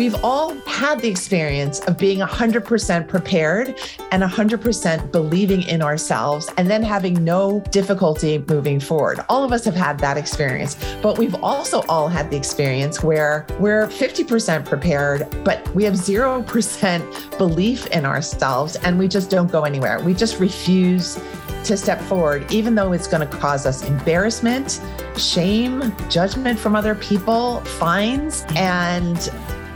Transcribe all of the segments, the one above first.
We've all had the experience of being 100% prepared and 100% believing in ourselves and then having no difficulty moving forward. All of us have had that experience, but we've also all had the experience where we're 50% prepared, but we have 0% belief in ourselves and we just don't go anywhere. We just refuse to step forward, even though it's going to cause us embarrassment, shame, judgment from other people, fines, and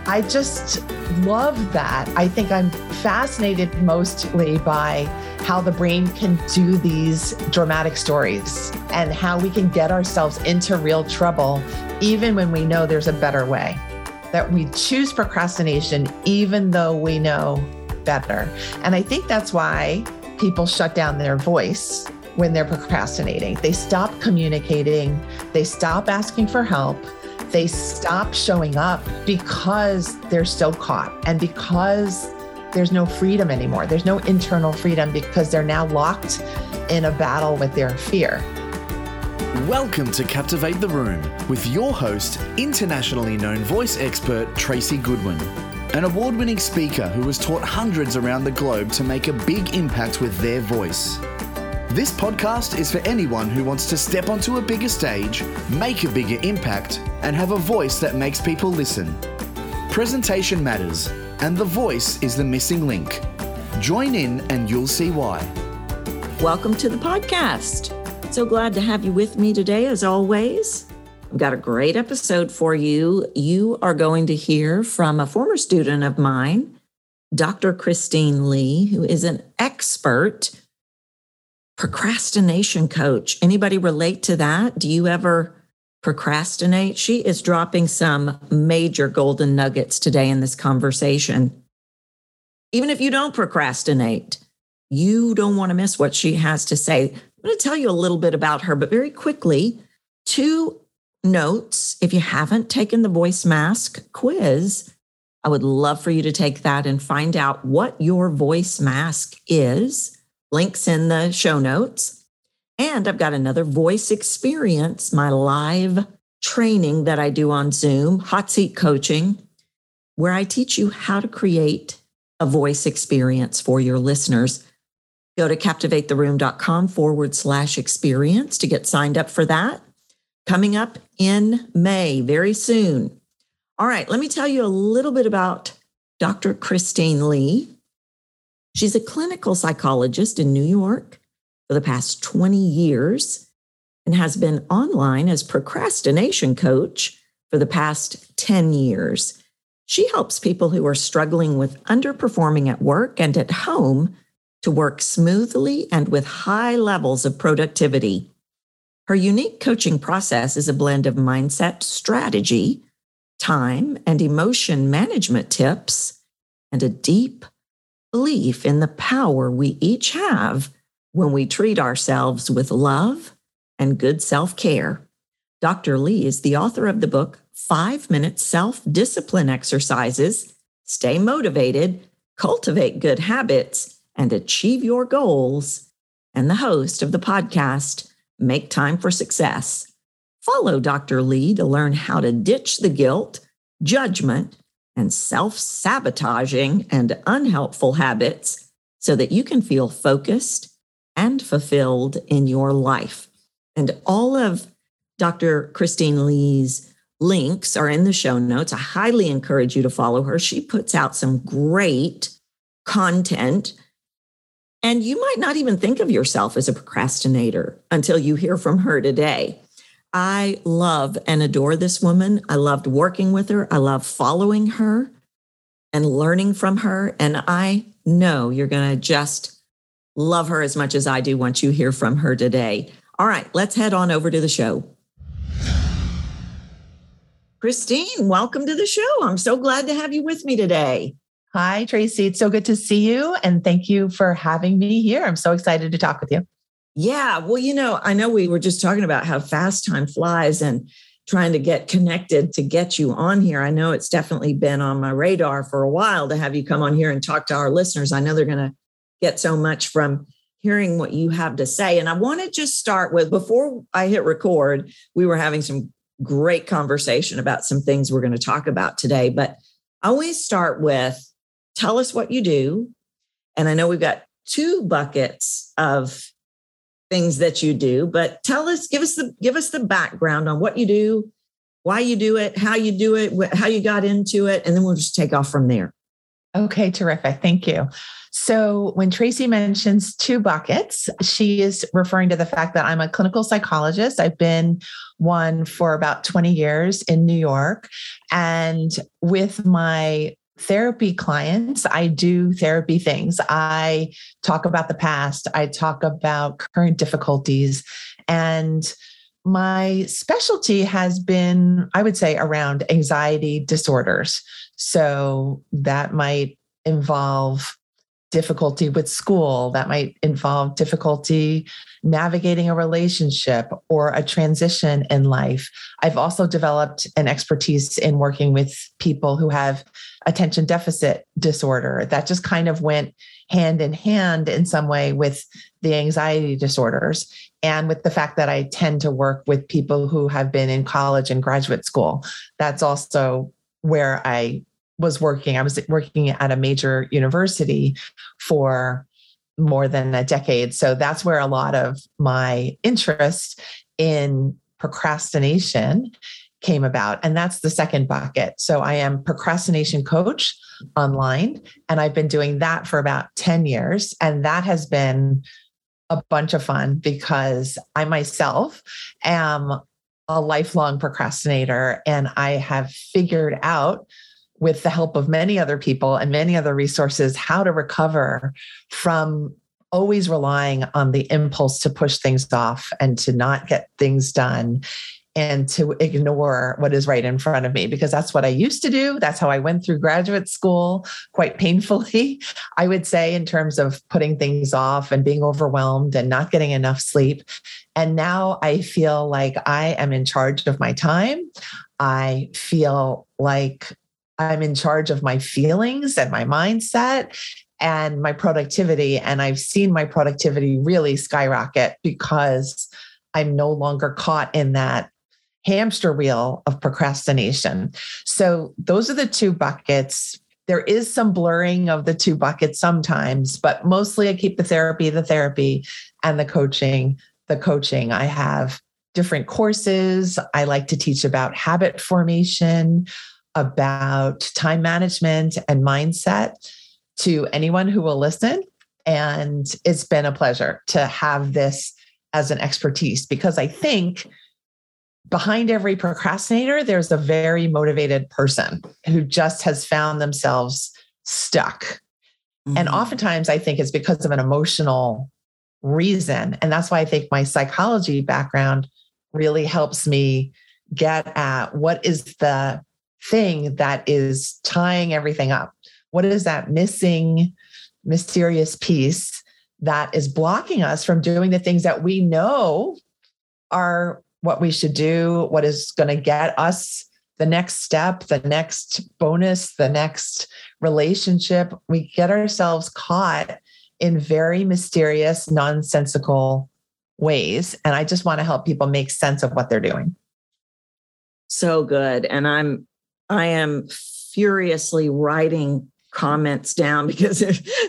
I just love that. I think I'm fascinated mostly by how the brain can do these dramatic stories and how we can get ourselves into real trouble, even when we know there's a better way. That we choose procrastination, even though we know better. And I think that's why people shut down their voice when they're procrastinating. They stop communicating, they stop asking for help they stop showing up because they're so caught and because there's no freedom anymore. There's no internal freedom because they're now locked in a battle with their fear. Welcome to Captivate the Room with your host, internationally known voice expert Tracy Goodwin, an award winning speaker who has taught hundreds around the globe to make a big impact with their voice. This podcast is for anyone who wants to step onto a bigger stage, make a bigger impact, and have a voice that makes people listen. Presentation matters, and the voice is the missing link. Join in and you'll see why. Welcome to the podcast. So glad to have you with me today, as always. I've got a great episode for you. You are going to hear from a former student of mine, Dr. Christine Lee, who is an expert procrastination coach. Anybody relate to that? Do you ever procrastinate? She is dropping some major golden nuggets today in this conversation. Even if you don't procrastinate, you don't want to miss what she has to say. I'm going to tell you a little bit about her, but very quickly, two notes. If you haven't taken the voice mask quiz, I would love for you to take that and find out what your voice mask is links in the show notes. And I've got another voice experience, my live training that I do on Zoom, hot seat coaching, where I teach you how to create a voice experience for your listeners. Go to captivatetheroom.com forward slash experience to get signed up for that. Coming up in May, very soon. All right, let me tell you a little bit about Dr. Christine Lee. She's a clinical psychologist in New York for the past 20 years and has been online as procrastination coach for the past 10 years. She helps people who are struggling with underperforming at work and at home to work smoothly and with high levels of productivity. Her unique coaching process is a blend of mindset strategy, time and emotion management tips, and a deep belief in the power we each have when we treat ourselves with love and good self care. Dr. Lee is the author of the book, Five Minute Self Discipline Exercises Stay Motivated, Cultivate Good Habits, and Achieve Your Goals, and the host of the podcast, Make Time for Success. Follow Dr. Lee to learn how to ditch the guilt, judgment, and self sabotaging and unhelpful habits so that you can feel focused and fulfilled in your life. And all of Dr. Christine Lee's links are in the show notes. I highly encourage you to follow her. She puts out some great content. And you might not even think of yourself as a procrastinator until you hear from her today. I love and adore this woman. I loved working with her. I love following her and learning from her. And I know you're going to just love her as much as I do once you hear from her today. All right, let's head on over to the show. Christine, welcome to the show. I'm so glad to have you with me today. Hi, Tracy. It's so good to see you. And thank you for having me here. I'm so excited to talk with you. Yeah. Well, you know, I know we were just talking about how fast time flies and trying to get connected to get you on here. I know it's definitely been on my radar for a while to have you come on here and talk to our listeners. I know they're going to get so much from hearing what you have to say. And I want to just start with before I hit record, we were having some great conversation about some things we're going to talk about today. But I always start with tell us what you do. And I know we've got two buckets of things that you do, but tell us, give us the give us the background on what you do, why you do it, how you do it, how you got into it, and then we'll just take off from there. Okay, terrific. Thank you. So, when Tracy mentions two buckets, she is referring to the fact that I'm a clinical psychologist. I've been one for about 20 years in New York. And with my therapy clients, I do therapy things. I talk about the past, I talk about current difficulties. And my specialty has been, I would say, around anxiety disorders. So that might involve difficulty with school, that might involve difficulty navigating a relationship or a transition in life. I've also developed an expertise in working with people who have attention deficit disorder. That just kind of went hand in hand in some way with the anxiety disorders and with the fact that I tend to work with people who have been in college and graduate school. That's also where I was working. I was working at a major university for more than a decade. So that's where a lot of my interest in procrastination came about. And that's the second bucket. So I am procrastination coach online, and I've been doing that for about 10 years. And that has been a bunch of fun because I myself am a lifelong procrastinator and I have figured out with the help of many other people and many other resources how to recover from always relying on the impulse to push things off and to not get things done and to ignore what is right in front of me because that's what I used to do. That's how I went through graduate school quite painfully, I would say, in terms of putting things off and being overwhelmed and not getting enough sleep. And now I feel like I am in charge of my time. I feel like I'm in charge of my feelings and my mindset and my productivity. And I've seen my productivity really skyrocket because I'm no longer caught in that hamster wheel of procrastination. So those are the two buckets. There is some blurring of the two buckets sometimes, but mostly I keep the therapy, the therapy, and the coaching, the coaching. I have different courses. I like to teach about habit formation about time management and mindset to anyone who will listen. And it's been a pleasure to have this as an expertise because I think behind every procrastinator, there's a very motivated person who just has found themselves stuck. Mm-hmm. And oftentimes I think it's because of an emotional reason. And that's why I think my psychology background really helps me get at what is the thing that is tying everything up? What is that missing, mysterious piece that is blocking us from doing the things that we know are what we should do, what is going to get us the next step, the next bonus, the next relationship? We get ourselves caught in very mysterious, nonsensical ways. And I just want to help people make sense of what they're doing. So good. And I'm I am furiously writing comments down because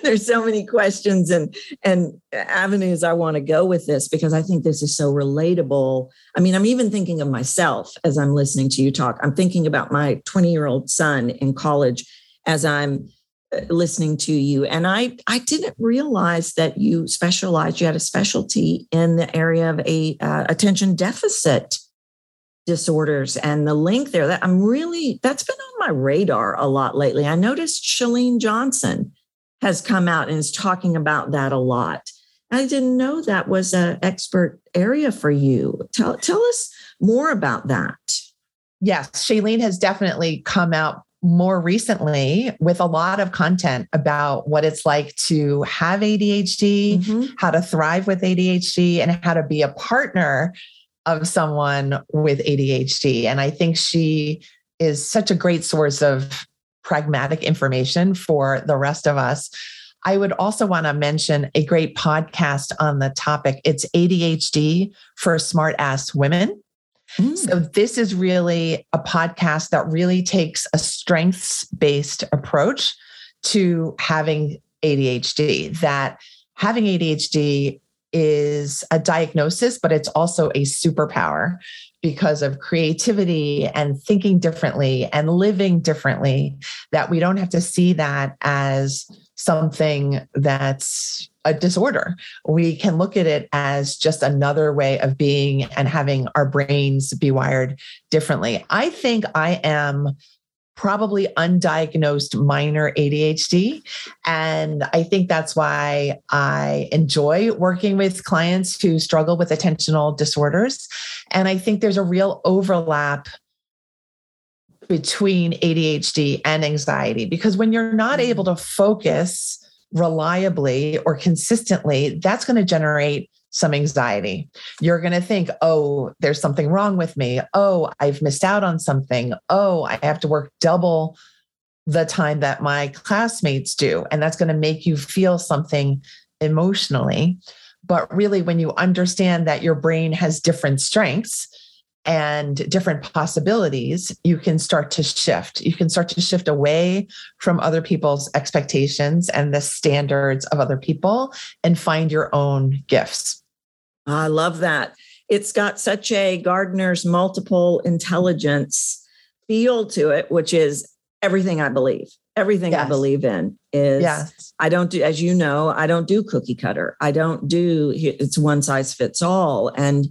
there's so many questions and and avenues I want to go with this because I think this is so relatable. I mean, I'm even thinking of myself as I'm listening to you talk. I'm thinking about my 20 year old son in college as I'm uh, listening to you and i i didn't realize that you specialized you had a specialty in the area of a uh, attention deficit disorders and the link there that I'm really that's been on my radar a lot lately. I noticed Chalene Johnson has come out and is talking about that a lot. I didn't know that was an expert area for you. Tell tell us more about that. Yes, Chalene has definitely come out more recently with a lot of content about what it's like to have ADHD, mm-hmm. how to thrive with ADHD, and how to be a partner of someone with ADHD. And I think she is such a great source of pragmatic information for the rest of us. I would also want to mention a great podcast on the topic. It's ADHD for smart ass women. Mm. So, this is really a podcast that really takes a strengths based approach to having ADHD, that having ADHD is a diagnosis, but it's also a superpower because of creativity and thinking differently and living differently, that we don't have to see that as something that's a disorder. We can look at it as just another way of being and having our brains be wired differently. I think I am probably undiagnosed minor ADHD. And I think that's why I enjoy working with clients who struggle with attentional disorders. And I think there's a real overlap between ADHD and anxiety because when you're not mm-hmm. able to focus reliably or consistently, that's going to generate some anxiety. You're going to think, oh, there's something wrong with me. Oh, I've missed out on something. Oh, I have to work double the time that my classmates do. And that's going to make you feel something emotionally. But really, when you understand that your brain has different strengths, and different possibilities, you can start to shift. You can start to shift away from other people's expectations and the standards of other people and find your own gifts. I love that. It's got such a Gardner's multiple intelligence feel to it, which is everything I believe. Everything yes. I believe in is yes. I don't do, as you know, I don't do cookie cutter. I don't do it's one size fits all. And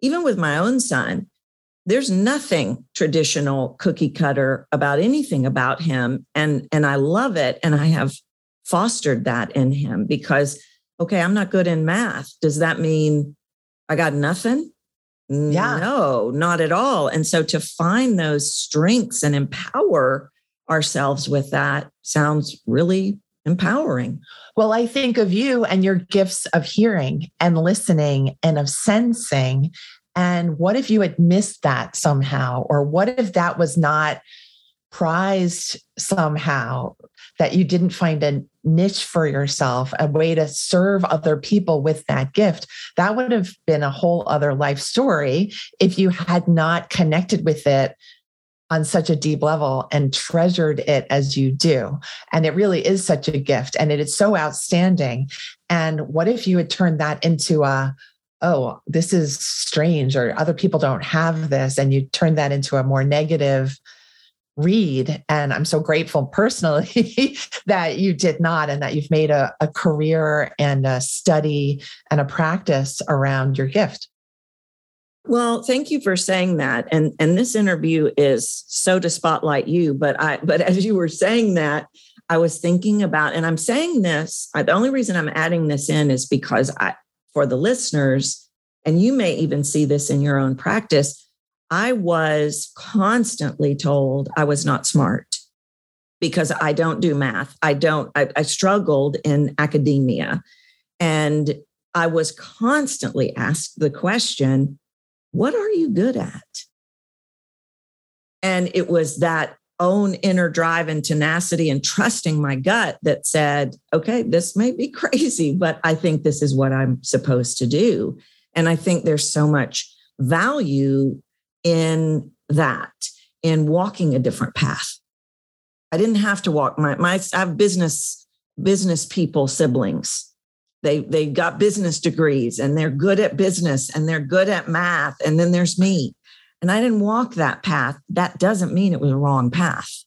even with my own son, there's nothing traditional cookie cutter about anything about him and and I love it and I have fostered that in him because okay I'm not good in math does that mean I got nothing? Yeah. No not at all. And so to find those strengths and empower ourselves with that sounds really empowering. Well I think of you and your gifts of hearing and listening and of sensing. And what if you had missed that somehow? Or what if that was not prized somehow, that you didn't find a niche for yourself, a way to serve other people with that gift? That would have been a whole other life story if you had not connected with it on such a deep level and treasured it as you do. And it really is such a gift and it is so outstanding. And what if you had turned that into a oh, this is strange, or other people don't have this, and you turn that into a more negative read. And I'm so grateful personally that you did not, and that you've made a, a career and a study and a practice around your gift. Well, thank you for saying that. And and this interview is so to spotlight you, but I but as you were saying that, I was thinking about, and I'm saying this, I, the only reason I'm adding this in is because I for the listeners, and you may even see this in your own practice, I was constantly told I was not smart because I don't do math. I don't, I, I struggled in academia. And I was constantly asked the question, What are you good at? And it was that own inner drive and tenacity and trusting my gut that said, okay, this may be crazy, but I think this is what I'm supposed to do. And I think there's so much value in that, in walking a different path. I didn't have to walk my, my I have business, business people, siblings. They they got business degrees and they're good at business and they're good at math. And then there's me and I didn't walk that path, that doesn't mean it was a wrong path.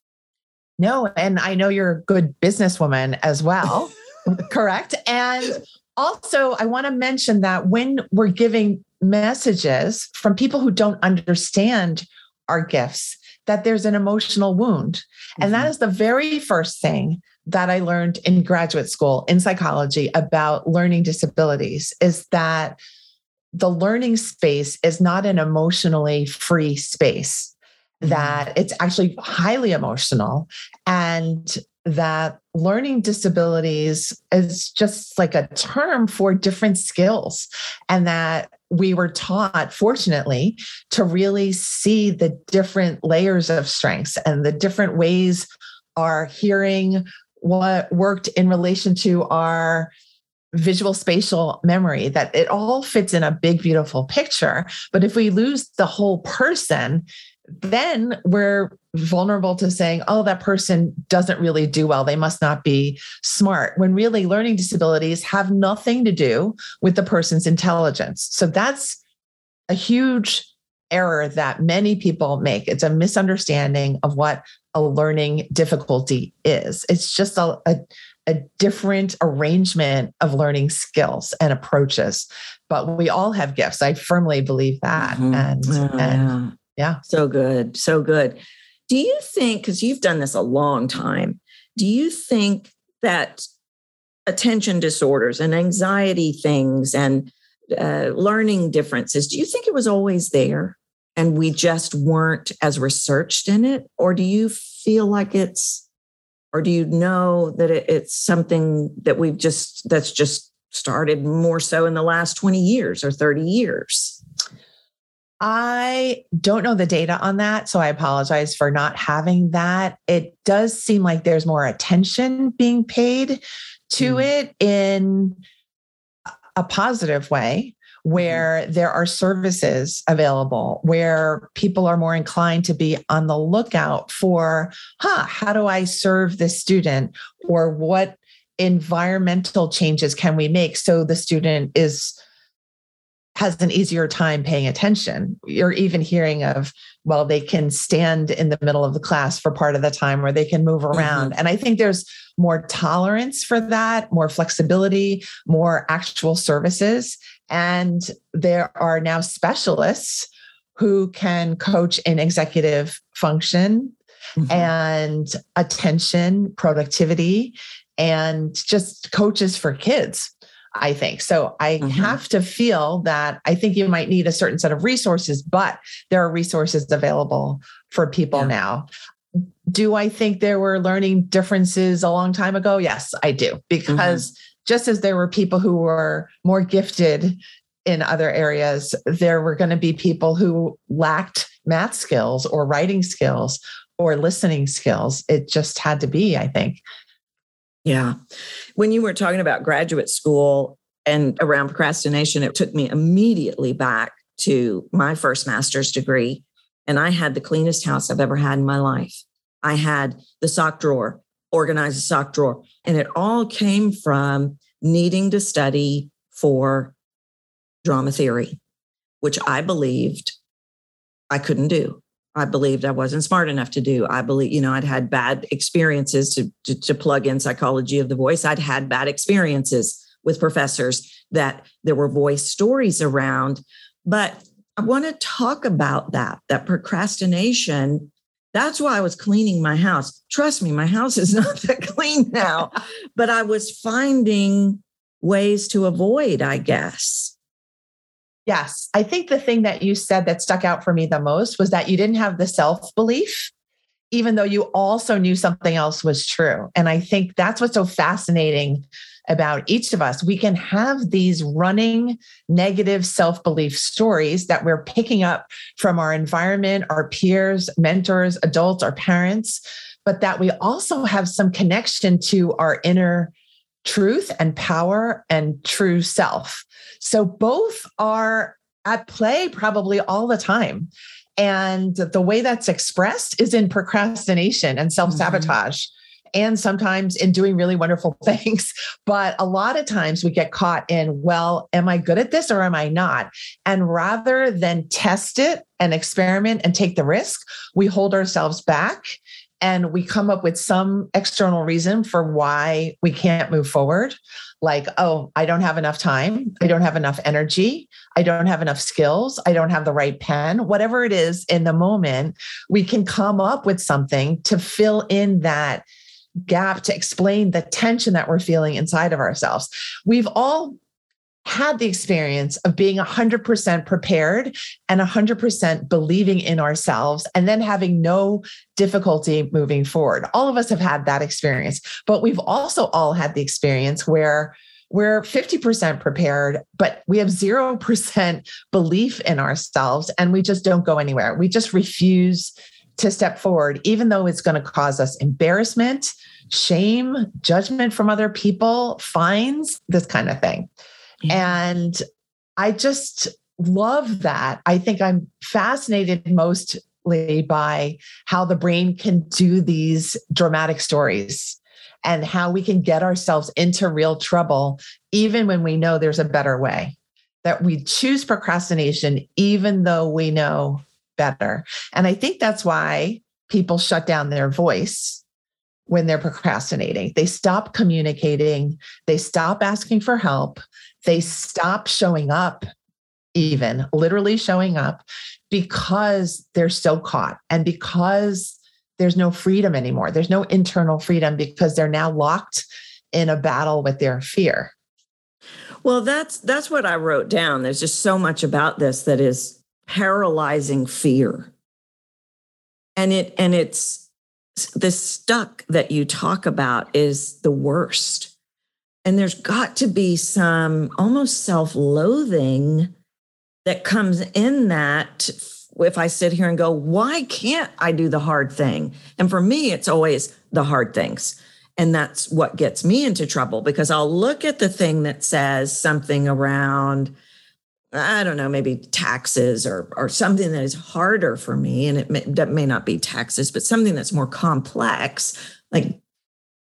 No, and I know you're a good businesswoman as well. correct. And also, I want to mention that when we're giving messages from people who don't understand our gifts, that there's an emotional wound. Mm-hmm. And that mm-hmm. the very first thing that I learned in graduate school in psychology about learning disabilities is that the learning space is not an emotionally free space, mm-hmm. that it's actually highly emotional, and that learning disabilities is just like a term for different skills, and that we were taught, fortunately, to really see the different layers of strengths and the different ways our hearing what worked in relation to our visual spatial memory that it all fits in a big beautiful picture. But if we lose the whole person then we're vulnerable to saying oh that person doesn't really do well they must not be smart when really learning disabilities have nothing to do with the person's intelligence so that's a huge error that many people make it's a misunderstanding of what a learning difficulty is it's just a, a a different arrangement of learning skills and approaches. But we all have gifts. I firmly believe that. Mm-hmm. And, oh, and yeah. yeah. So good. So good. Do you think, because you've done this a long time, do you think that attention disorders and anxiety things and uh, learning differences, do you think it was always there and we just weren't as researched in it? Or do you feel like it's or do you know that it's something that we've just that's just started more so in the last 20 years or 30 years I don't know the data on that, so I apologize for not having that. It does seem like there's more attention being paid to mm. it in a positive way. Where there are services available, where people are more inclined to be on the lookout for, huh, how do I serve this student? Or what environmental changes can we make so the student is has an easier time paying attention. You're even hearing of, well, they can stand in the middle of the class for part of the time or they can move around. Mm-hmm. And I think there's more tolerance for that, more flexibility, more actual services. And there are now specialists who can coach in executive function mm-hmm. and attention, productivity, and just coaches for kids. I think. So I mm-hmm. have to feel that I think you might need a certain set of resources, but there are resources available for people yeah. now. Do I think there were learning differences a long time ago? Yes, I do. Mm-hmm. Because mm-hmm just as there were people who were more gifted in other areas, there were going to be people who lacked math skills or writing skills or listening skills. It just had to be, I think. Yeah. When you were talking about graduate school and around procrastination, it took me immediately back to my first master's degree. And I had the cleanest house I've ever had in my life. I had the sock drawer, organized a sock drawer. And it all came from needing to study for drama theory, which I believed I couldn't do. I believed I wasn't smart enough to do. I believe, you know, I'd had bad experiences to, to, to, plug in psychology of the voice. I'd had bad experiences with professors that there were voice stories around. But I want to talk about that, that procrastination that's why I was cleaning my house. Trust me, my house is not that clean now, but I was finding ways to avoid, I guess. Yes. I think the thing that you said that stuck out for me the most was that you didn't have the self belief, even though you also knew something else was true. And I think that's what's so fascinating about each of us. We can have these running negative self belief stories that we're picking up from our environment, our peers, mentors, adults, our parents, but that we also have some connection to our inner truth and power and true self. So both are at play probably all the time. And the way that's expressed is in procrastination and self sabotage. Mm-hmm and sometimes in doing really wonderful things. But a lot of times we get caught in, well, am I good at this or am I not? And rather than test it and experiment and take the risk, we hold ourselves back and we come up with some external reason for why we can't move forward. Like oh i don't have enough time. I don't have enough energy. I don't have enough skills. I don't have the right pen. Whatever it is in the moment we can come up with something to fill in that gap to explain the tension that we're feeling inside of ourselves. We've all had the experience of being 100% prepared and 100% believing in ourselves and then having no difficulty moving forward. All of us have had that experience, but we've also all had the experience where we're 50% prepared, but we have 0% belief in ourselves and we just don't go anywhere. We just refuse to step forward, even though it's going to cause us embarrassment, shame, judgment from other people, fines, this kind of thing. Yeah. And I just love that. I think I'm fascinated mostly by how the brain can do these dramatic stories and how we can get ourselves into real trouble, even when we know there's a better way. That we choose procrastination, even though we know better. And I think that's why people shut down their voice when they're procrastinating. They stop communicating, they stop asking for help, they stop showing up, even literally showing up, because they're so caught and because there's no freedom anymore. There's no internal freedom because they're now locked in a battle with their fear. Well, that's that's what I wrote down. There's just so much about this that is paralyzing fear. And it and it's the stuck that you talk about is the worst. And there's got to be some almost self loathing that comes in that if I sit here and go, why can't I do the hard thing? And for me, it's always the hard things. And that's what gets me into trouble because I'll look at the thing that says something around, I don't know, maybe taxes or or something that is harder for me, and it may, that may not be taxes, but something that's more complex, like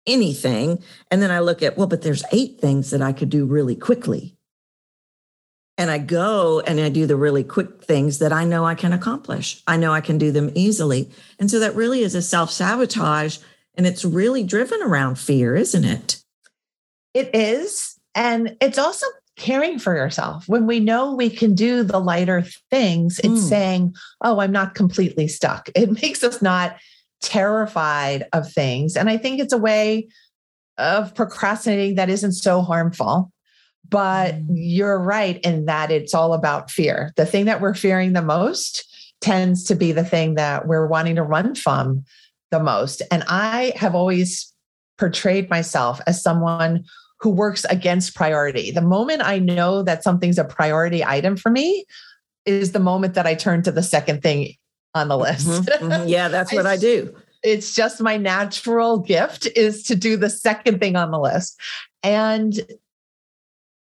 anything. And then I look at well, but there's eight things that I could do really quickly, and I go and I do the really quick things that I know I can accomplish. I know I can do them easily, and so that really is a self sabotage, and it's really driven around fear, isn't it? It is. And it's also caring for yourself. When we know we can do the lighter things, it's mm. saying, oh, I'm not completely stuck. It makes us not terrified of things. And I think it's a way of procrastinating that isn't so harmful. But mm. you're right in that it's all about fear. The thing that we're fearing the most tends to be the thing that we're wanting to run from the most. And I have always portrayed myself as someone who works against priority. The moment I know that something's a priority item for me is the moment that I turn to the second thing on the mm-hmm, list. Mm-hmm, mm-hmm. Yeah, that's what I, I do. It's just my natural gift is to do the second thing on the list. And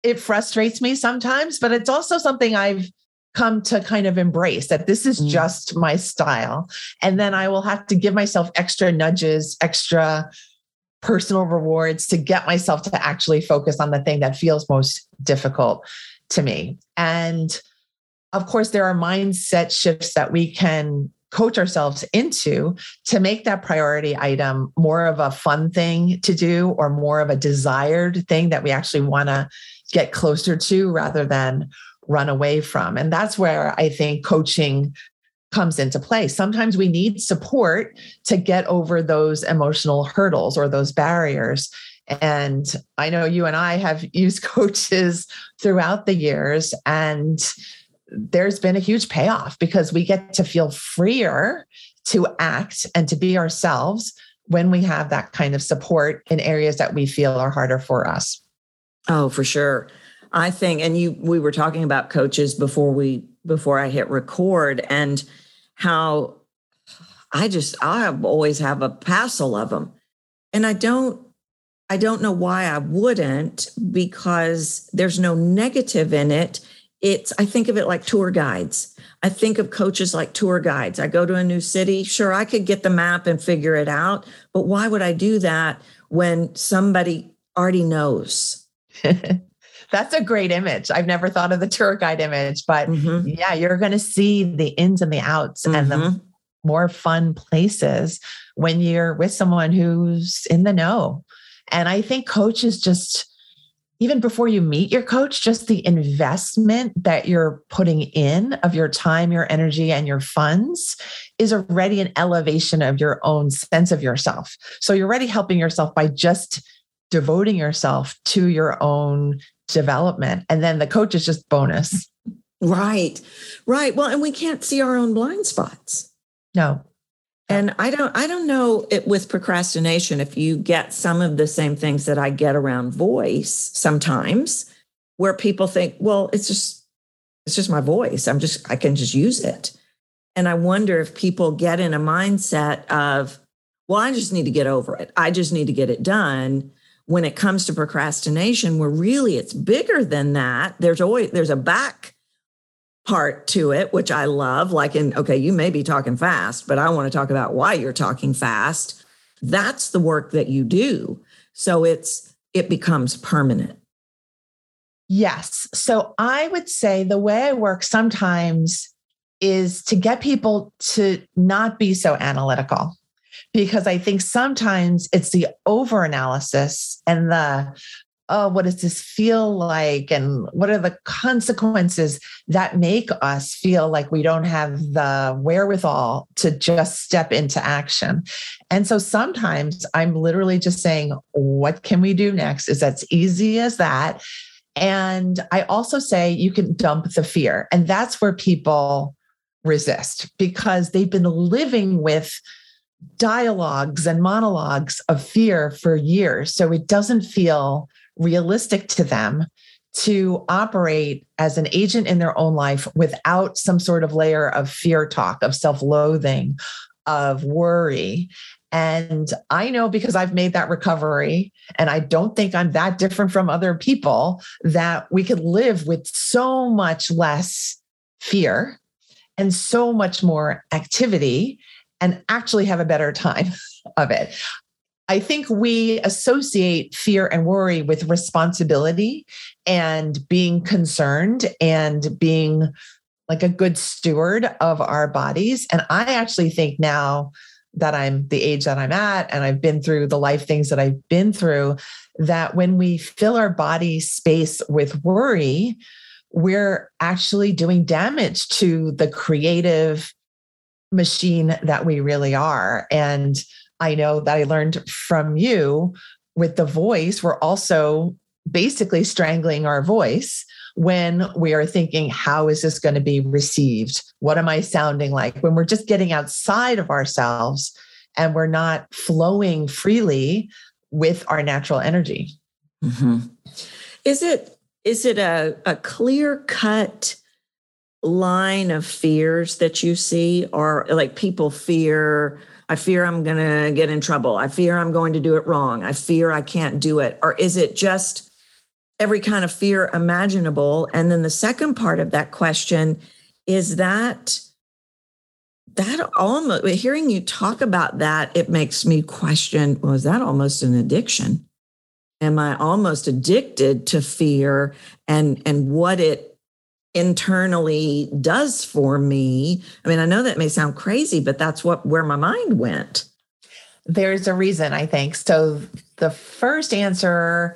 it frustrates me sometimes, but it's also something I've come to kind of embrace that this is mm. just my style. And then I will have to give myself extra nudges, extra personal rewards to get myself to actually focus on the thing that feels most difficult to me. And of course, there are mindset shifts that we can coach ourselves into to make that priority item more of a fun thing to do or more of a desired thing that we actually want to get closer to rather than run away from. And that's where I think coaching comes into play. Sometimes we need support to get over those emotional hurdles or those barriers. And I know you and I have used coaches throughout the years, and there's been a huge payoff because we get to feel freer to act and to be ourselves when we have that kind of support in areas that we feel are harder for us. Oh, for sure. I think, and you, we were talking about coaches before we, before I hit record, and how I just I always have a passel of them. And I don't I don't know why I wouldn't because there's no negative in it. It's I think of it like tour guides. I think of coaches like tour guides. I go to a new city, sure I could get the map and figure it out, but why would I do that when somebody already knows? That's a great image. I've never thought of the tour guide image, but mm-hmm. yeah, you're going to see the ins and the outs mm-hmm. and the mm-hmm. more fun places when you're with someone who's in the know. And I think coaches just, even before you meet your coach, just the investment that you're putting in of your time, your energy, and your funds is already an elevation of your own sense of yourself. So you're already helping yourself by just devoting yourself to your own development. And then the coach is just bonus. Right. Right. Well, and we can't see our own blind spots. No. And I don't I don't know it with procrastination if you get some of the same things that I get around voice sometimes where people think, well, it's just it's just my voice. I'm just I can just use it. And I wonder if people get in a mindset of, well, I just need to get over it. I just need to get it done. When it comes to procrastination, where really it's bigger than that. There's always there's a back part to it, which I love. Like in, okay, you may be talking fast, but I want to talk about why you're talking fast. That's the work that you do. So it's it becomes permanent. Yes. So I would say the way I work sometimes is to get people to not be so analytical because I think sometimes it's the over analysis and the, oh, what does this feel like? And what are the consequences that make us feel like we don't have the wherewithal to just step into action? And so sometimes I'm literally just saying, what can we do next? Is as easy as that. And I also say you can dump the fear. And that's where people resist because they've been living with dialogues and monologues of fear for years. So it doesn't feel realistic to them to operate as an agent in their own life without some sort of layer of fear talk, of self loathing, of worry. And I know because I've made that recovery, and I don't think I'm that different from other people, that we could live with so much less fear and so much more activity and actually have a better time of it. I think we associate fear and worry with responsibility and being concerned and being like a good steward of our bodies. And I actually think now that I'm the age that I'm at and I've been through the life things that I've been through, that when we fill our body space with worry, we're actually doing damage to the creative machine that we really are. And I know that I learned from you with the voice, we're also basically strangling our voice when we are thinking, how is this going to be received? What am I sounding like? When we're just getting outside of ourselves and we're not flowing freely with our natural energy. Mm-hmm. Is it is it a, a clear cut line of fears that you see or like people fear i fear i'm going to get in trouble. I fear i'm going to do it wrong. I fear i can't do it. Or is it just every kind of fear imaginable? And then the second part of that question is that that almost hearing you talk about that it makes me question was that almost an addiction? Am i almost addicted to fear and and what it internally does for me. I mean i know that may sound crazy but that's what where my mind went. There's a reason i think. So the first answer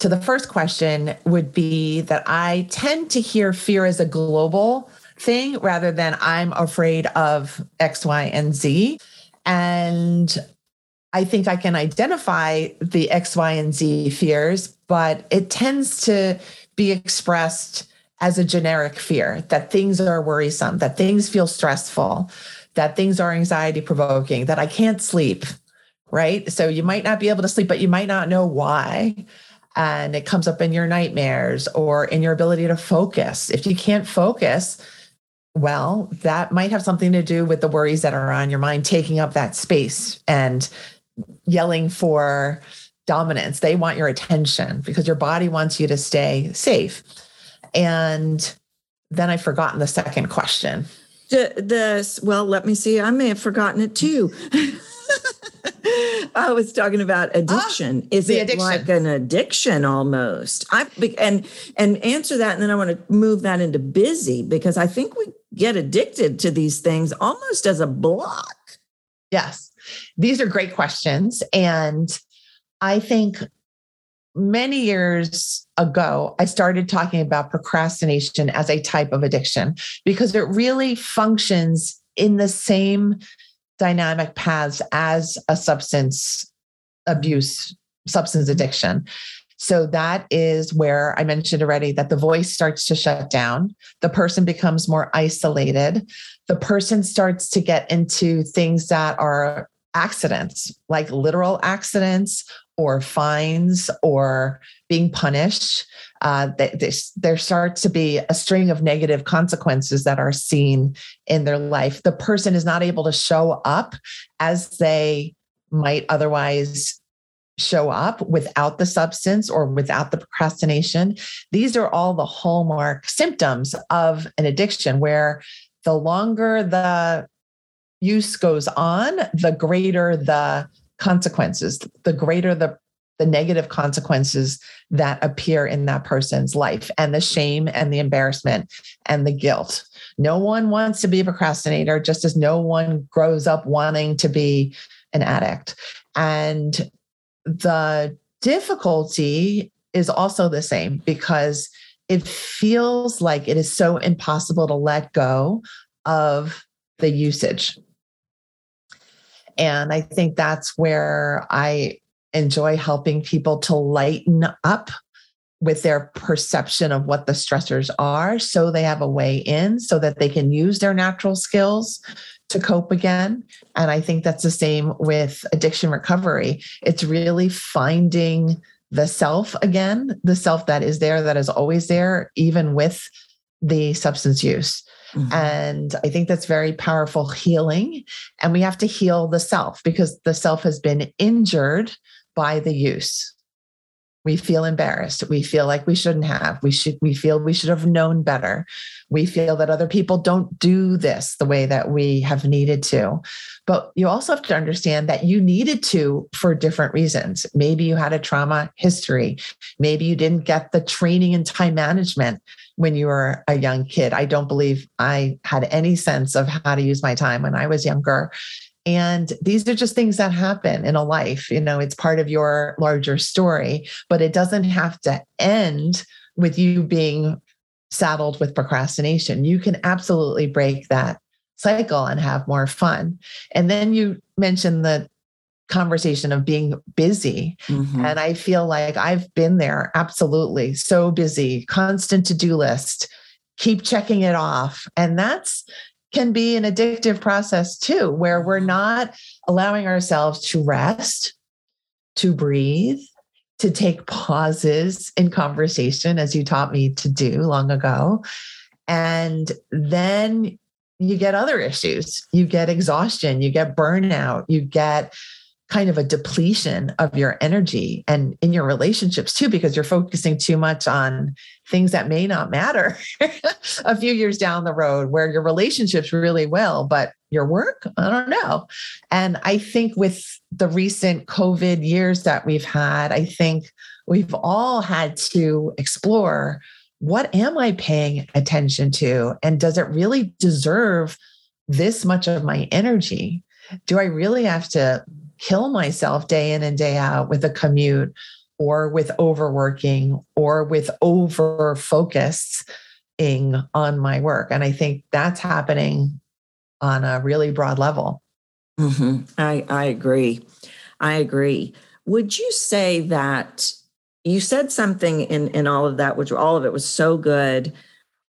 to the first question would be that i tend to hear fear as a global thing rather than i'm afraid of x y and z. And I think I can identify the X, Y, and Z fears, but it tends to be expressed as a generic fear that things are worrisome, that things feel stressful, that things are anxiety provoking, that I can't sleep, right? So you might not be able to sleep, but you might not know why. And it comes up in your nightmares or in your ability to focus. If you can't focus, well, that might have something to do with the worries that are on your mind taking up that space and yelling for dominance. They want your attention because your body wants you to stay safe. And then I've forgotten the second question. The, the well, let me see. I may have forgotten it too. I was talking about addiction. Ah, Is it addiction. like an addiction almost? I and and answer that, and then I want to move that into busy because I think we get addicted to these things almost as a block. Yes, these are great questions. And I think many years ago, I started talking about procrastination as a type of addiction because it really functions in the same dynamic paths as a substance abuse, substance addiction. So that is where I mentioned already that the voice starts to shut down. The person becomes more isolated. The person starts to get into things that are accidents, like literal accidents or fines or being punished. Uh, they, there starts to be a string of negative consequences that are seen in their life. The person is not able to show up as they might otherwise show up without the substance or without the procrastination. These are all the hallmark symptoms of an addiction where the longer the use goes on, the greater the consequences, the greater the the negative consequences that appear in that person's life and the shame and the embarrassment and the guilt. No one wants to be a procrastinator, just as no one grows up wanting to be an addict. And the difficulty is also the same because it feels like it is so impossible to let go of the usage. And I think that's where I enjoy helping people to lighten up with their perception of what the stressors are so they have a way in so that they can use their natural skills to cope again. And I think that's the same with addiction recovery. It's really finding the self again, the self that is there, that is always there, even with the substance use. Mm-hmm. And I think that's very powerful healing. And we have to heal the self because the self has been injured by the use we feel embarrassed. We feel like we shouldn't have. We should we feel we should have known better. We feel that other people don't do this the way that we have needed to. But you also have to understand that you needed to for different reasons. Maybe you had a trauma history. Maybe you didn't get the training in time management when you were a young kid. I don't believe i had any sense of how to use my time when i was younger and these are just things that happen in a life. You know, it's part of your larger story, but it doesn't have to end with you being saddled with procrastination. You can absolutely break that cycle and have more fun. And then you mentioned the conversation of being busy. Mm-hmm. And I feel like I've been there absolutely so busy, constant to do list, keep checking it off. And that's can be an addictive process too, where we're mm-hmm. not allowing ourselves to rest, to breathe, to take pauses in conversation, as you taught me to do long ago. And then you get other issues. You get exhaustion, you get burnout, you get kind of a depletion of your energy and in your relationships too, because you're focusing too much on things that may not matter a few years down the road, where your relationships really will, but your work, I don't know. And I think with the recent COVID years that we've had, I think we've all had to explore what am I paying attention to? And does it really deserve this much of my energy? Do I really have to kill myself day in and day out with a commute or with overworking or with over focusing on my work. And I think that's happening on a really broad level. Mm-hmm. I, I agree. I agree. Would you say that you said something in, in all of that, which all of it was so good,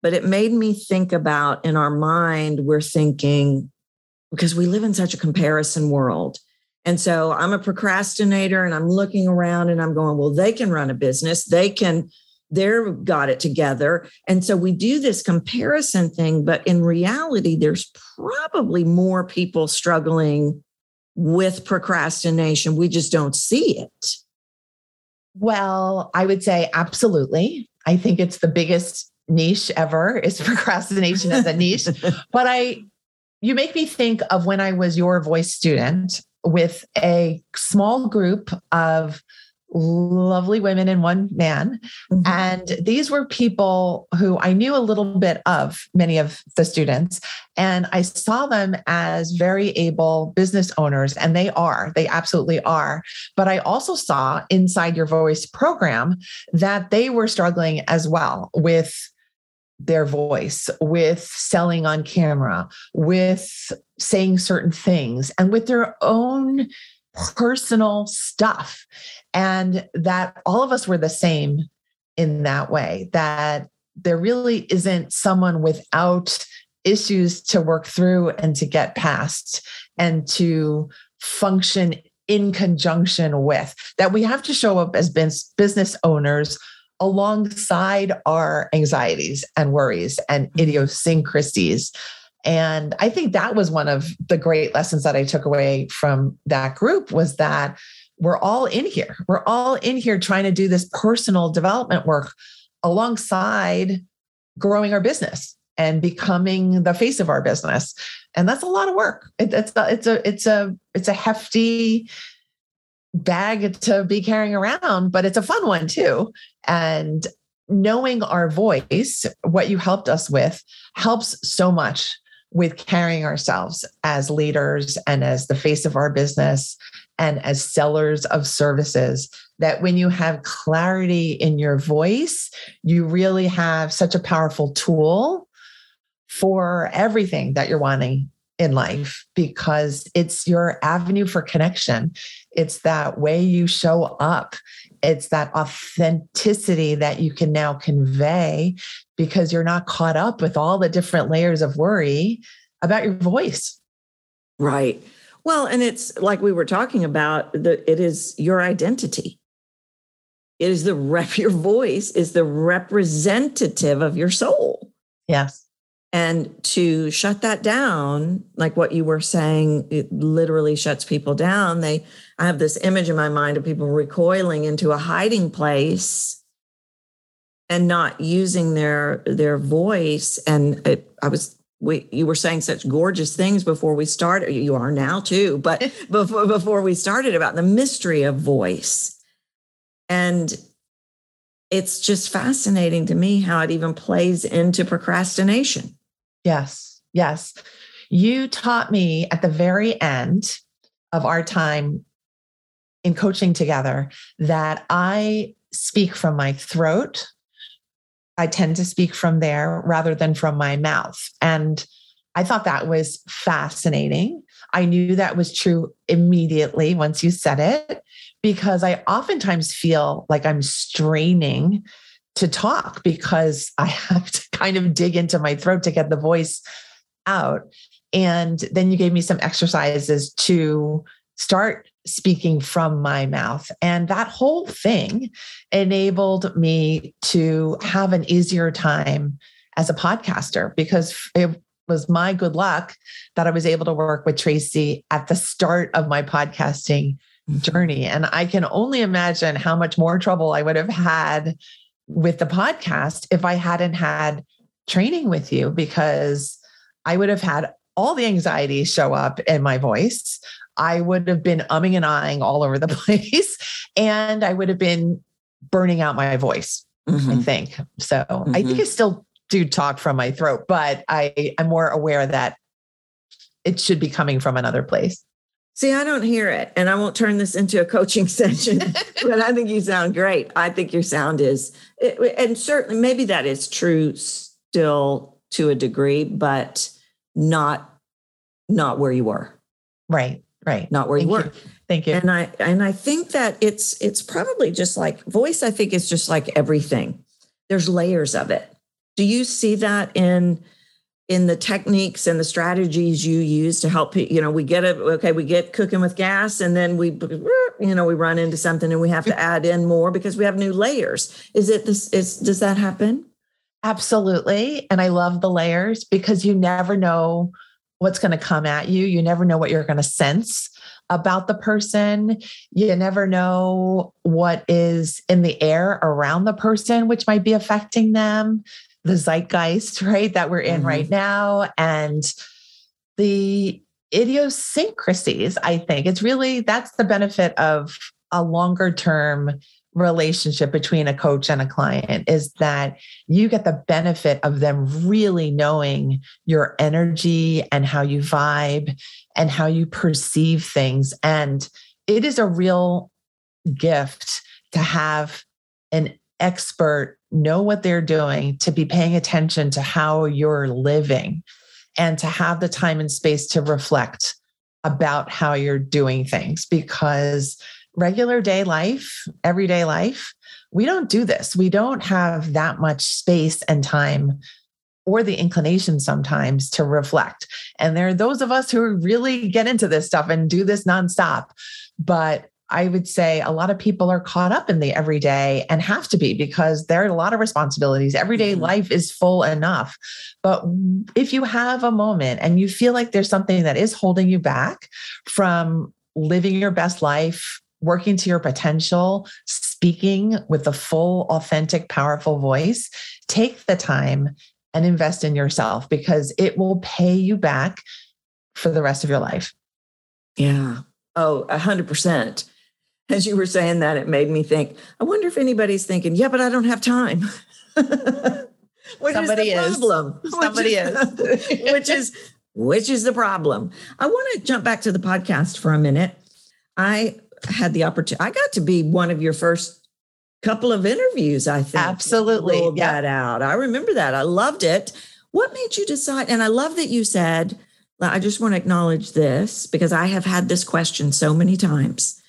but it made me think about in our mind, we're thinking, because we live in such a comparison world and so I'm a procrastinator and I'm looking around and I'm going, well, they can run a business. They can, they're got it together. And so we do this comparison thing, but in reality, there's probably more people struggling with procrastination. We just don't see it. Well, I would say absolutely. I think it's the biggest niche ever is procrastination as a niche. but I you make me think of when I was your voice student with a small group of lovely women and one man. Mm-hmm. And these were people who I knew a little bit of, many of the students. And I saw them as very able business owners, and they are, they absolutely are. But I also saw inside your voice program that they were struggling as well with their voice, with selling on camera, with saying certain things, and with their own personal stuff. And that all of us were the same in that way, that there really isn't someone without issues to work through and to get past and to function in conjunction with, that we have to show up as business owners alongside our anxieties and worries and mm-hmm. idiosyncrasies. And I think that was one of the great lessons that I took away from that group was that we're all in here. We're all in here trying to do this personal development work alongside growing our business and becoming the face of our business. And that's a lot of work. It, it's a, it's a it's a it's a hefty bag to be carrying around, but it's a fun one too. And knowing our voice, what you helped us with, helps so much with carrying ourselves as leaders and as the face of our business and as sellers of services. That when you have clarity in your voice, you really have such a powerful tool for everything that you're wanting in life because it's your avenue for connection. It's that way you show up. It's that authenticity that you can now convey because you're not caught up with all the different layers of worry about your voice. Right. Well, and it's like we were talking about that it is your identity. It is the rep your voice is the representative of your soul. Yes. And to shut that down, like what you were saying, it literally shuts people down. They, I have this image in my mind of people recoiling into a hiding place and not using their their voice. And it, I was, we, you were saying such gorgeous things before we started. You are now too, but before before we started about the mystery of voice, and it's just fascinating to me how it even plays into procrastination Yes, yes. You taught me at the very end of our time in coaching together that I speak from my throat. I tend to speak from there rather than from my mouth. And I thought that was fascinating. I knew that was true immediately once you said it, because I oftentimes feel like I'm straining to talk because I have to kind of dig into my throat to get the voice out. And then you gave me some exercises to start speaking from my mouth. And that whole thing enabled me to have an easier time as a podcaster because it was my good luck that I was able to work with Tracy at the start of my podcasting mm-hmm. journey. And I can only imagine how much more trouble I would have had with the podcast if I hadn't had training with you because I would have had all the anxiety show up in my voice. I would have been umming and ahhing all over the place and I would have been burning out my voice, mm-hmm. I think. So mm-hmm. I think I still do talk from my throat, but I, I'm more aware that it should be coming from another place. See, I don't hear it, and I won't turn this into a coaching session, but I think you sound great. I think your sound is, and certainly maybe that is true still to a degree, but not not where you were. Right, right. Not where Thank you were. You. Thank you. And I and I think that it's it's probably just like voice. I think is just like everything. There's layers of it. Do you see that in? in the techniques and the strategies you use to help you know we get it okay we get cooking with gas and then we you know we run into something and we have to mm. add in more because we have new layers is it this is does that happen absolutely and i love the layers because you never know what's going to come at you you never know what you're going to sense about the person you never know what is in the air around the person which might be affecting them the zeitgeist, right, that we're in mm-hmm. right now and the idiosyncrasies, I think. It's really that's the benefit of a longer term relationship between a coach and a client is that you get the benefit of them really knowing your energy and how you vibe and how you perceive things. And it is a real gift to have an expert know what they're doing, to be paying attention to how you're living, and to have the time and space to reflect about how you're doing things because regular day life, everyday life, we don't do this. We don't have that much space and time or the inclination sometimes to reflect. And there are those of us who really get into this stuff and do this nonstop. But I would say a lot of people are caught up in the everyday and have to be because there are a lot of responsibilities. Everyday mm-hmm. life is full enough. But if you have a moment and you feel like there's something that is holding you back from living your best life, working to your potential, speaking with a full, authentic, powerful voice, take the time and invest in yourself because it will pay you back for the rest of your life. Yeah. Oh, a hundred percent. As you were saying that, it made me think, I wonder if anybody's thinking, yeah, but I don't have time. which Somebody is the problem. Is. Somebody which is, is. which is which is the problem. I want to jump back to the podcast for a minute. I had the opportunity. I got to be one of your first couple of interviews. I think absolutely rolled that out. I remember that. I loved it. What made you decide? And I love that you said. I just want to acknowledge this because I have had this question so many times.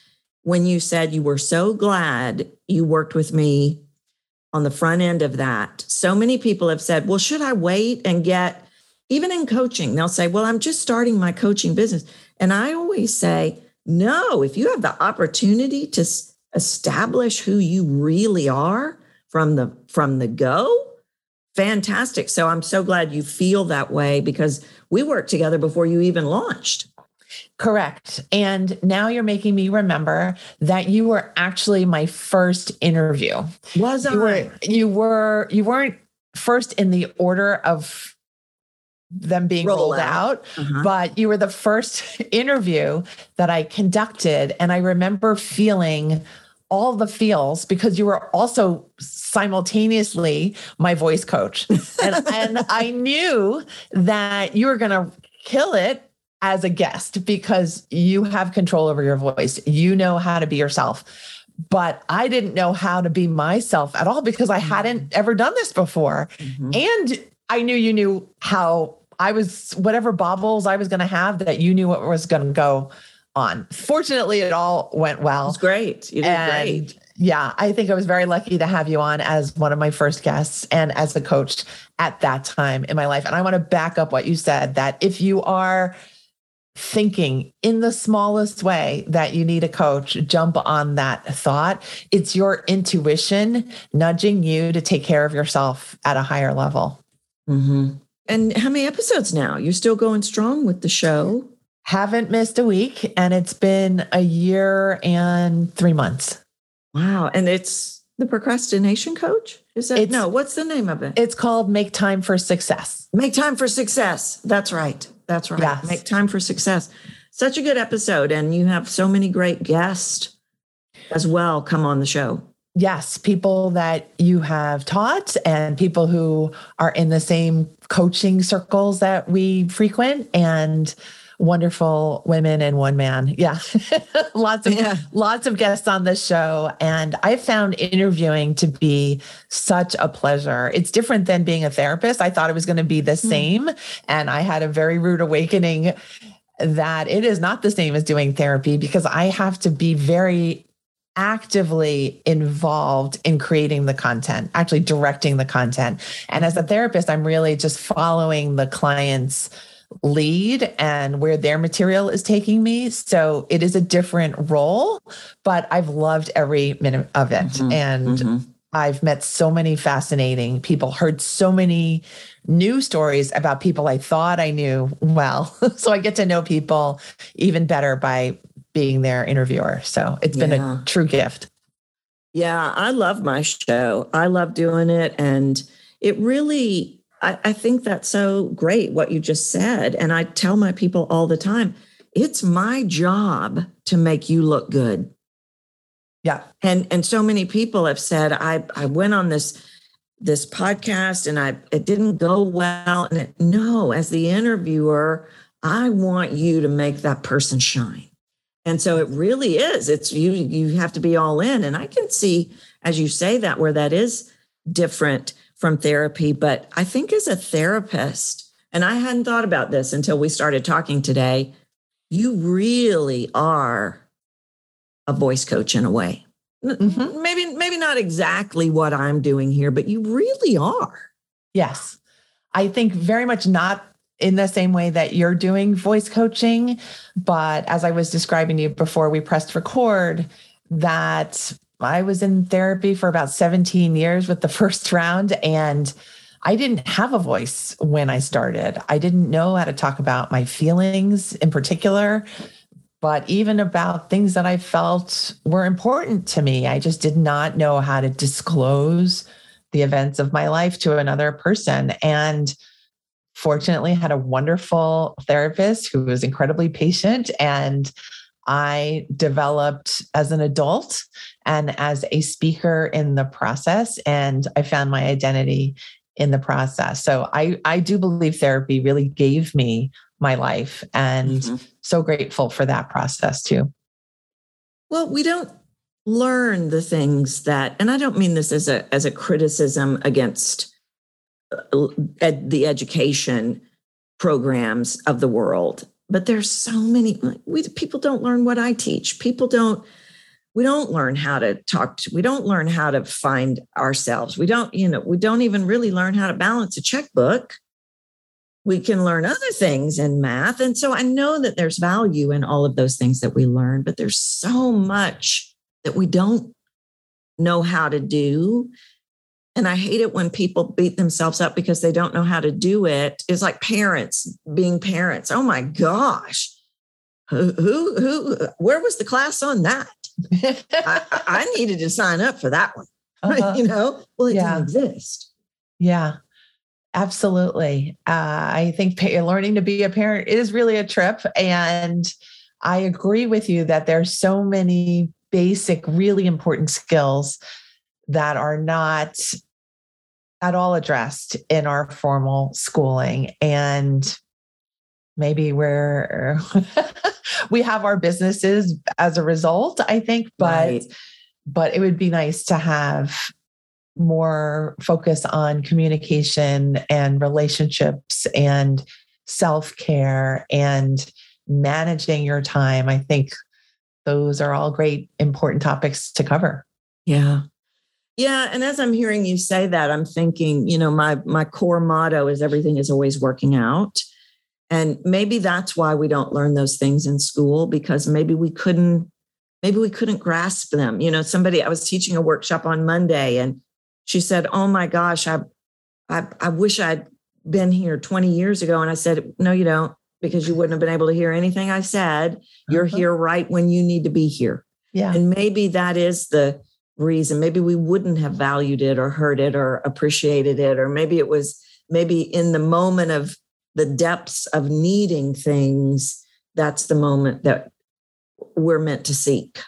When you said you were so glad you worked with me on the front end of that, so many people have said, Well, should I wait and get, even in coaching, they'll say, Well, I'm just starting my coaching business. And I always say, No, if you have the opportunity to establish who you really are from the from the go fantastic. So i'm so glad you feel that way because we worked together before you even launched. Correct. And now you're making me remember that you were actually my first interview. Was you I? were you were you weren't first in the order of them being Roll rolled out, out uh-huh. but you were the first interview that I conducted and I remember feeling all the feels because you were also simultaneously my voice coach. And, and I knew that you were going to kill it as a guest because you have control over your voice. You know how to be yourself. But I didn't know how to be myself at all because I hadn't mm-hmm. ever done this before. Mm-hmm. And I knew you knew how I was, whatever bobbles I was going to have, that you knew what was going to go on. Fortunately, it all went well. It's great. You did and great. Yeah, I think I was very lucky to have you on as one of my first guests and as a coach at that time in my life. And I want to back up what you said that if you are thinking in the smallest way that you need a coach, jump on that thought. It's your intuition nudging you to take care of yourself at a higher level. Mm-hmm. And how many episodes now? You're still going strong with the show? haven't missed a week and it's been a year and three months. Wow. And it's the procrastination coach? Is that it's, no, what's the name of it? It's called Make Time for Success. Make Time for Success. That's right. That's right. Yes. Make Time for Success. Such a good episode. And you have so many great guests as well come on the show. Yes, people that you have taught and people who are in the same coaching circles that we frequent. And wonderful women and one man. Yeah. lots of yeah. lots of guests on this show and I found interviewing to be such a pleasure. It's different than being a therapist. I thought it was going to be the mm. same and I had a very rude awakening that it is not the same as doing therapy because I have to be very actively involved in creating the content, actually directing the content. And as a therapist, I'm really just following the client's lead and where their material is taking me. So it is a different role, but I've loved every minute of it. Mm-hmm. And mm-hmm. I've met so many fascinating people, heard so many new stories about people I thought I knew well. so I get to know people even better by being their interviewer. So it's been a true gift. Yeah, I love my show. I love doing it. And it really I, I think that's so great what you just said. And I tell my people all the time it's my job to make you look good. Yeah. And and so many people have said I I went on this this podcast and I it didn't go well and it, no as the interviewer I want you to make that person shine. And so it really is it's you you have to be all in and I can see as you say that where that is different from therapy. But I think as a therapist, and I hadn't thought about this until we started talking today, you really are a voice coach in a way. Mm-hmm. Maybe, maybe not exactly what I'm doing here, but you really are. Yes. I think very much not in the same way that you're doing voice coaching. But as I was describing to you before we pressed record, that I was in therapy for about 17 years with the first round. And I didn't have a voice when I started. I didn't know how to talk about my feelings in particular, but even about things that I felt were important to me. I just did not know how to disclose the events of my life to another person. And fortunately, had a wonderful therapist who was incredibly patient and I developed as an adult and as a speaker in the process, and I found my identity in the process. So I, I do believe therapy really gave me my life and mm-hmm. so grateful for that process too. Well, we don't learn the things that, and I don't mean this as a as a criticism against ed, the education programs of the world. But there's so many we people don't learn what i teach. People don't we don't learn how to talk to, we don't learn how to find ourselves. We don't you know we don't even really learn how to balance a checkbook. We can learn other things in math. And so i know that there's value in all of those things that we learn but there's so much that we don't know how to do and I hate it when people beat themselves up because they don't know how to do it. It's like parents being parents. Oh my gosh. Who, who, who where was the class on that? I, I, needed to sign up for that one. Uh-huh. you know, well, it yeah. doesn't exist. Yeah, absolutely. Uh, I think learning to be a parent is really a trip. And I agree with you that there's so many basic, really important skills that are not at all addressed in our formal schooling. And maybe we're we have our businesses as a result i think but right. but it would be nice to have more focus on communication and relationships and self-care and managing your time. I think those are all great important topics to cover. Yeah yeah, and as I'm hearing you say that, I'm thinking, you know, my my core motto is everything is always working out. And maybe that's why we don't learn those things in school because maybe we couldn't maybe we couldn't grasp them. You know, somebody I was teaching a workshop on Monday and she said, "Oh my gosh, I I, I wish I'd been here 20 years ago." And I said, "No, you don't because you wouldn't have been able to hear anything I said. You're uh-huh. here right when you need to be here." Yeah. And maybe that is the reason. Maybe we wouldn't have valued it or heard it or appreciated it, or maybe it was maybe in the moment of the depths of needing things, that's the moment that we're meant to seek.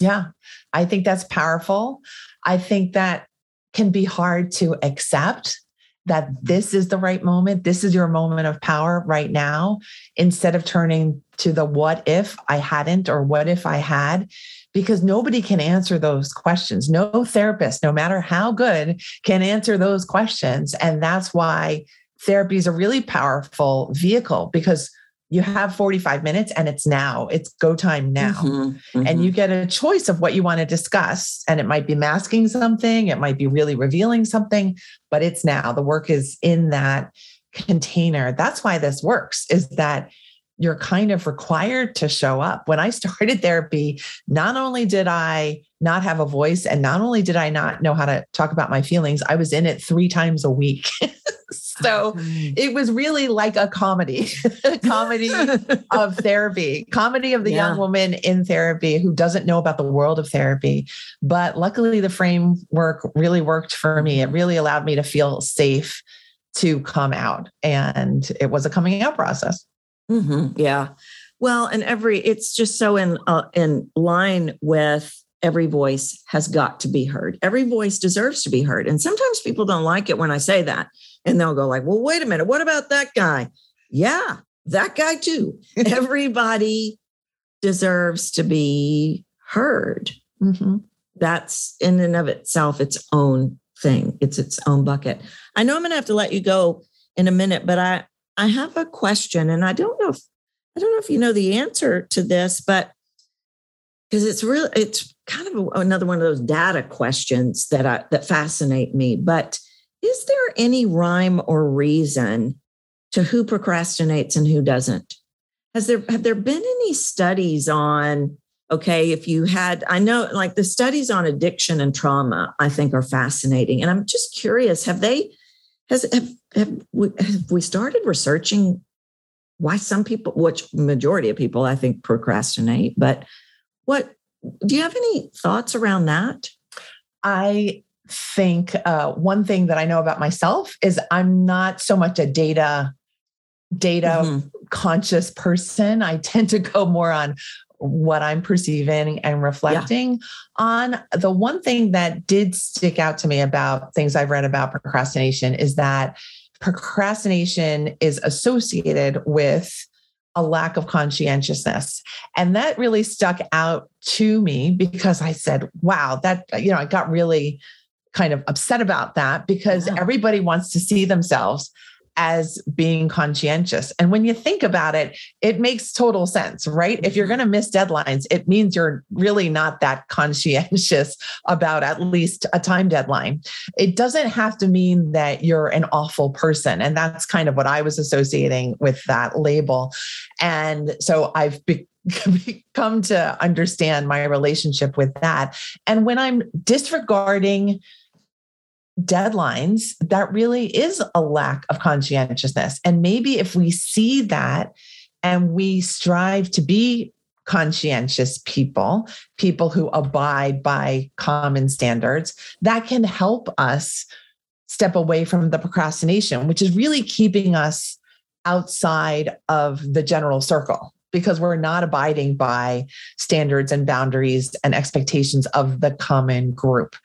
Yeah, I think that's powerful. I think that can be hard to accept that this is the right moment. This is your moment of power right now, instead of turning to the what if I hadn't or what if I had because nobody can answer those questions. No therapist, no matter how good, can answer those questions. And that's why therapy is a really powerful vehicle because you have 45 minutes and it's now, it's go time now. Mm-hmm, mm-hmm. And you get a choice of what you want to discuss. And it might be masking something, it might be really revealing something, but it's now. The work is in that container. That's why this works, is that you're kind of required to show up. When I started therapy, not only did I not have a voice and not only did I not know how to talk about my feelings, I was in it three times a week. so mm. it was really like a comedy, comedy of therapy, comedy of the yeah. young woman in therapy who doesn't know about the world of therapy. But luckily, the framework really worked for me. It really allowed me to feel safe to come out. And it was a coming out process. Mm-hmm. Yeah. Well, and every it's just so in uh, in line with every voice has got to be heard. Every voice deserves to be heard. And sometimes people don't like it when I say that. And they'll go like, "Well, wait a minute. What about that guy?" Yeah, that guy too. Everybody deserves to be heard. Mm-hmm. That's in and of itself its own thing. It's its own bucket. I know I'm going to have to let you go in a minute, but I I have a question, and I don't know if I don't know if you know the answer to this, but because it's really it's kind of a, another one of those data questions that I, that fascinate me. But is there any rhyme or reason to who procrastinates and who doesn't. Has there have there been any studies on okay, if you had I know like the studies on addiction and trauma I think are fascinating and I'm just curious have they has have, have, we, have we started researching why some people which majority of people I think procrastinate but what do you have any thoughts around that? I think uh, one thing that I know about myself is I'm not so much a data data mm-hmm. conscious person. I tend to go more on what I'm perceiving and reflecting yeah. on. The one thing that did stick out to me about things I've read about procrastination is that procrastination is associated with a lack of conscientiousness. And that really stuck out to me because I said, wow, that, you know, I got really kind of upset about that because yeah. everybody wants to see themselves as being conscientious. And when you think about it, it makes total sense, right? If you're mm-hmm. going to miss deadlines, it means you're really not that conscientious about at least a time deadline. It doesn't have to mean that you're an awful person. And that's kind of what I was associating with that label. And so I've be- come to understand my relationship with that. And when I'm disregarding deadlines, that really is a lack of conscientiousness. And maybe if we see that and we strive to be conscientious people, people who abide by common standards, that can help us step away from the procrastination, which is really keeping us outside of the general circle because we're not abiding by standards and boundaries and expectations of the common group.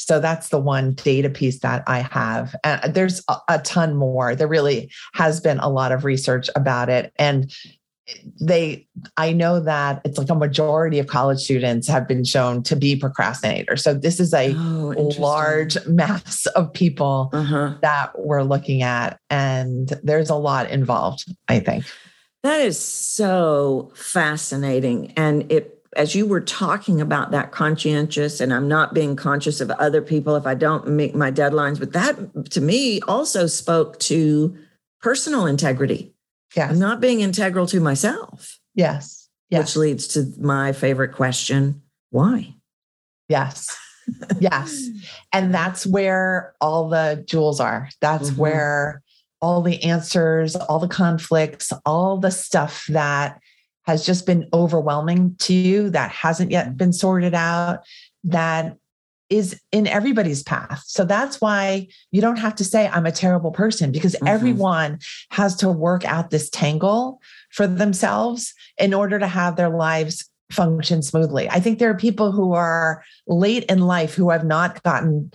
So that's the one data piece that I have. Uh, there's a, a ton more. There really has been a lot of research about it. And they i know that it's like a majority of college students have been shown to be procrastinators so this is a oh, large mass of people uh-huh. that we're looking at and there's a lot involved i think that is so fascinating and it as you were talking about that conscientious and I'm not being conscious of other people if I don't meet my deadlines, but that to me also spoke to personal integrity. Yeah. I'm not being integral to myself. Yes. yes. Which leads to my favorite question why? Yes. yes. And that's where all the jewels are. That's mm-hmm. where all the answers, all the conflicts, all the stuff that has just been overwhelming to you that hasn't yet been sorted out that is in everybody's path. So that's why you don't have to say, I'm a terrible person, because mm-hmm. everyone has to work out this tangle for themselves in order to have their lives function smoothly. I think there are people who are late in life who have not gotten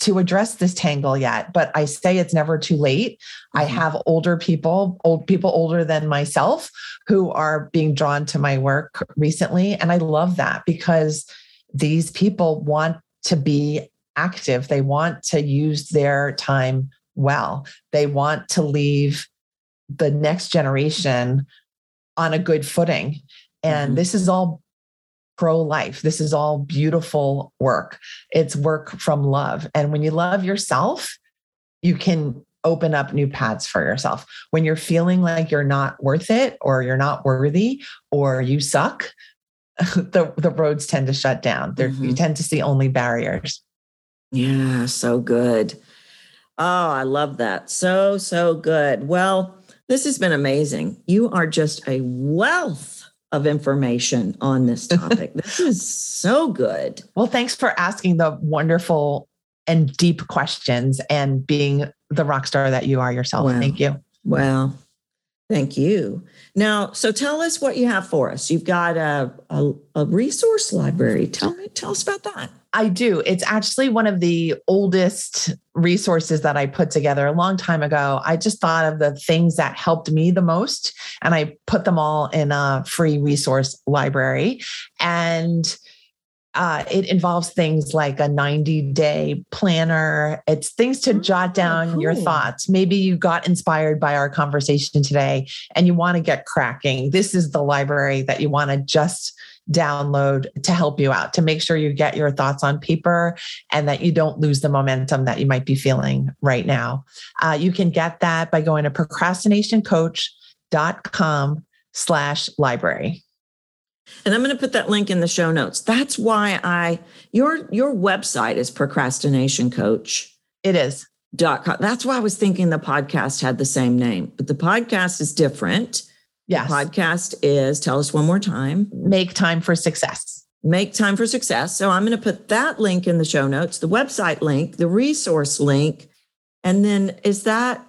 to address this tangle yet, but I say it's never too late. Mm-hmm. I have older people, old people older than myself who are being drawn to my work recently. And I love that because these people want to be active. They want to use their time well. They want to leave the next generation on a good footing. And mm-hmm. this is all pro life. This is all beautiful work. It's work from love. And when you love yourself, you can open up new paths for yourself. When you're feeling like you're not worth it or you're not worthy or you suck, the, the roads tend to shut down. Mm-hmm. You tend to see only barriers. Yeah, so good. Oh, I love that. So, so good. Well, this has been amazing. You are just a wealth of information on this topic. this is so good. Well, thanks for asking the wonderful and deep questions and being the rock star that you are yourself. Well, Thank you. Well, thank you. Now, so tell us what you have for us. You've got a, a, a resource library. Tell me, tell us about that. I do. It's actually one of the oldest resources that I put together a long time ago. I just thought of the things that helped me the most and I put them all in a free resource library. And uh, it involves things like a 90 day planner. It's things to oh, jot down cool. your thoughts. Maybe you got inspired by our conversation today and you want to get cracking. This is the library that you want to just download to help you out, to make sure you get your thoughts on paper and that you don't lose the momentum that you might be feeling right now. Uh, you can get that by going to procrastinationcoach.com slash library. And I'm going to put that link in the show notes. That's why I your your website is procrastination coach. It is. Dot com. That's why I was thinking the podcast had the same name, but the podcast is different. Yes. The podcast is tell us one more time. Make time for success. Make time for success. So I'm going to put that link in the show notes, the website link, the resource link, and then is that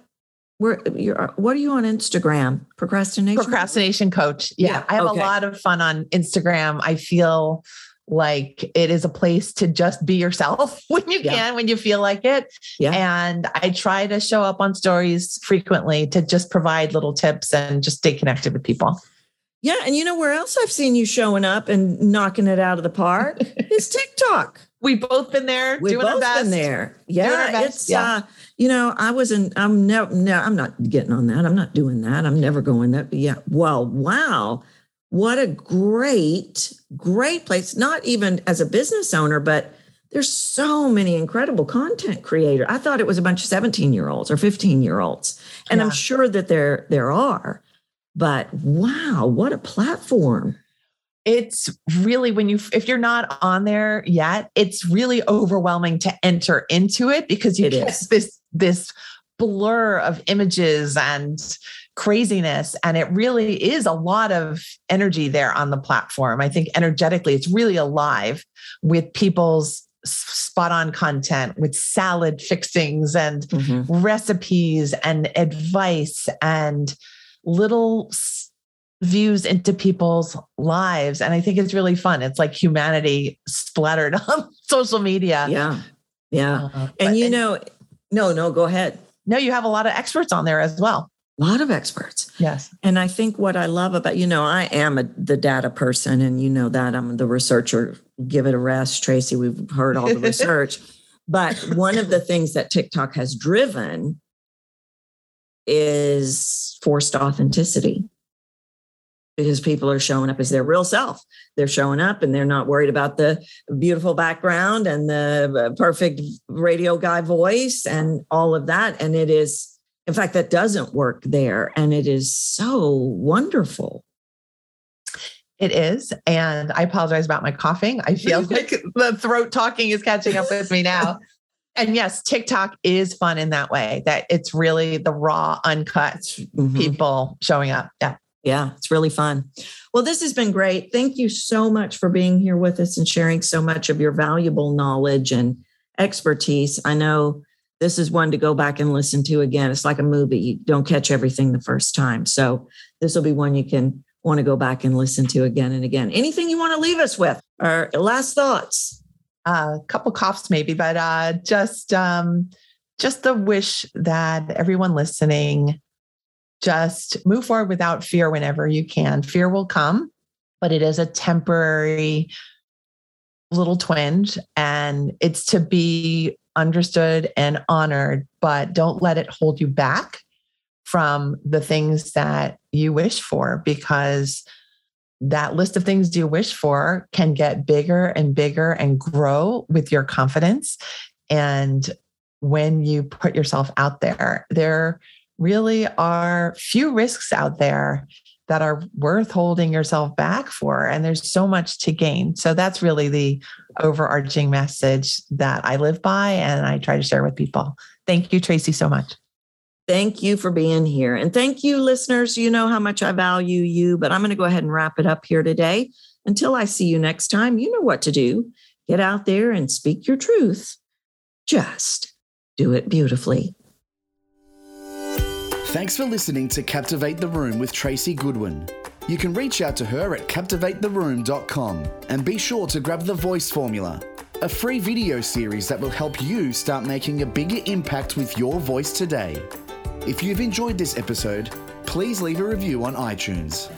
where you're what are you on Instagram? Procrastination. Procrastination coach. Yeah. Yeah, I have okay. a lot of fun on Instagram. I feel like it is a place to just be yourself when you Yeah. can, when you feel like it. Yeah. And I try to show up on stories frequently to just provide little tips and just stay connected with people. Yeah, and you know where else I've seen you showing up and knocking it out of the park is TikTok. We've both been there We've doing our both best. been there. Yeah, it's yeah. uh, you know, I wasn't. I'm never. No, I'm not getting on that. I'm not doing that. I'm never going that. Yeah. Well, wow, what a great, great place. Not even as a business owner, but there's so many incredible content creators. I thought it was a bunch of 17 year olds or 15 year olds, and I'm sure that there there are. But wow, what a platform! it's really when you if you're not on there yet it's really overwhelming to enter into it because you It get is. this this blur of images and craziness and it really is a lot of energy there on the platform i think energetically it's really alive with people's spot on content with salad fixings and Mhm. recipes and advice and little views into people's lives. And I think it's really fun. It's like humanity splattered on social media. Yeah, yeah. Uh, And you know, no, no, go ahead. no, you have a lot of experts on there as well. A lot of experts. Yes. And I think what I love about, you know, I am a, the data person, and you know that I'm the researcher. Give it a rest, Tracy. We've heard all the research. But one of the things that TikTok has driven is forced authenticity because people are showing up as their real self. They're showing up and they're not worried about the beautiful background and the uh, perfect radio guy voice and all of that. And it is, in fact, that doesn't work there. And it is so wonderful. It is. And I apologize about my coughing. I feel like the throat talking is catching up with me now. And yes, TikTok is fun in that way, that it's really the raw, uncut Mhm. people showing up. Yeah. Yeah, it's really fun. Well, this has been great. Thank you so much for being here with us and sharing so much of your valuable knowledge and expertise. I know this is one to go back and listen to again. It's like a movie, you don't catch everything the first time. So, this will be one you can want to go back and listen to again and again. Anything you want to leave us with or last thoughts? a couple coughs maybe, but uh, just um, just the wish that everyone listening just move forward without fear whenever you can. Fear will come, but it is a temporary little twinge, and it's to be understood and honored. But don't let it hold you back from the things that you wish for, because that list of things you wish for can get bigger and bigger and grow with your confidence. And when you put yourself out there, there really are few risks out there that are worth holding yourself back for. And there's so much to gain. So that's really the overarching message that I live by and I try to share with people. Thank you, Tracy, so much. Thank you for being here. And thank you, listeners. You know how much I value you, but I'm going to go ahead and wrap it up here today. Until I see you next time, you know what to do. Get out there and speak your truth. Just do it beautifully. Thanks for listening to Captivate the Room with Tracy Goodwin. You can reach out to her at captivatetheroom.com and be sure to grab the voice formula, a free video series that will help you start making a bigger impact with your voice today. If you've enjoyed this episode, please leave a review on iTunes.